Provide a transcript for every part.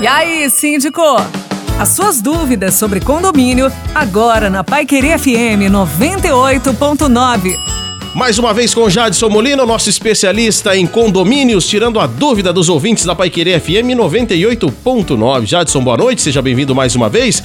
E aí, síndico? As suas dúvidas sobre condomínio, agora na Pai Querer FM 98.9. Mais uma vez com Jadson Molina, nosso especialista em condomínios, tirando a dúvida dos ouvintes da Pai Querer FM 98.9. Jadson, boa noite, seja bem-vindo mais uma vez.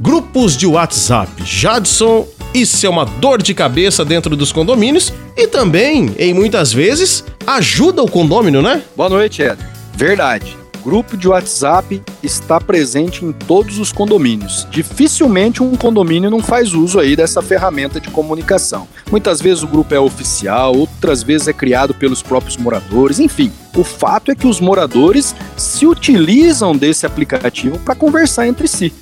Grupos de WhatsApp. Jadson, isso é uma dor de cabeça dentro dos condomínios e também, em muitas vezes, ajuda o condomínio, né? Boa noite, Éder. Verdade grupo de WhatsApp está presente em todos os condomínios. Dificilmente um condomínio não faz uso aí dessa ferramenta de comunicação. Muitas vezes o grupo é oficial, outras vezes é criado pelos próprios moradores, enfim. O fato é que os moradores se utilizam desse aplicativo para conversar entre si.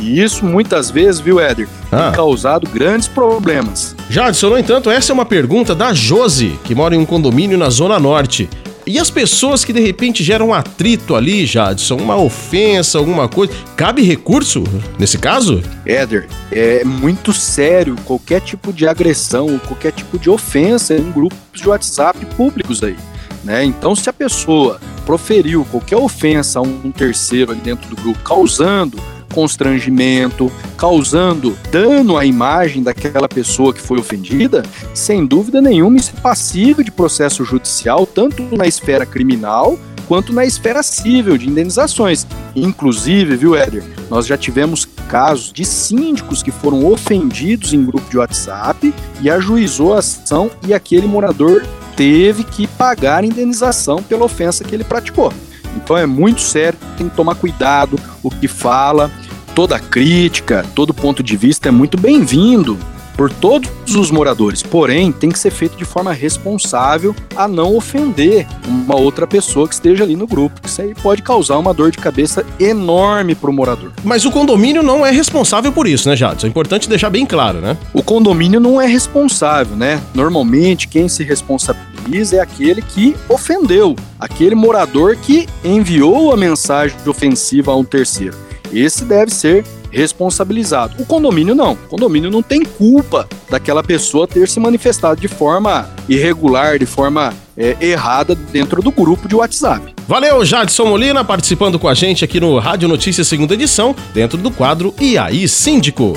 E isso muitas vezes, viu, Éder, ah. tem causado grandes problemas. Jadson, no entanto, essa é uma pergunta da Josi, que mora em um condomínio na Zona Norte. E as pessoas que de repente geram um atrito ali, Jadson, uma ofensa, alguma coisa, cabe recurso nesse caso? Éder, é muito sério qualquer tipo de agressão, qualquer tipo de ofensa em grupos de WhatsApp públicos aí. Né? Então, se a pessoa proferiu qualquer ofensa a um terceiro ali dentro do grupo, causando constrangimento, causando dano à imagem daquela pessoa que foi ofendida, sem dúvida nenhuma isso é passível de processo judicial, tanto na esfera criminal quanto na esfera civil de indenizações. Inclusive, viu, Éder, nós já tivemos casos de síndicos que foram ofendidos em grupo de WhatsApp e ajuizou a ação e aquele morador teve que pagar indenização pela ofensa que ele praticou. Então é muito sério, tem que tomar cuidado o que fala, toda crítica, todo ponto de vista é muito bem-vindo por todos os moradores, porém tem que ser feito de forma responsável a não ofender uma outra pessoa que esteja ali no grupo. Isso aí pode causar uma dor de cabeça enorme para o morador. Mas o condomínio não é responsável por isso, né, Jadson? É importante deixar bem claro, né? O condomínio não é responsável, né? Normalmente quem se responsabiliza é aquele que ofendeu, aquele morador que enviou a mensagem ofensiva a um terceiro esse deve ser responsabilizado. O condomínio não. O condomínio não tem culpa daquela pessoa ter se manifestado de forma irregular, de forma é, errada dentro do grupo de WhatsApp. Valeu, Jadson Molina, participando com a gente aqui no Rádio Notícias segunda edição, dentro do quadro E aí, Síndico?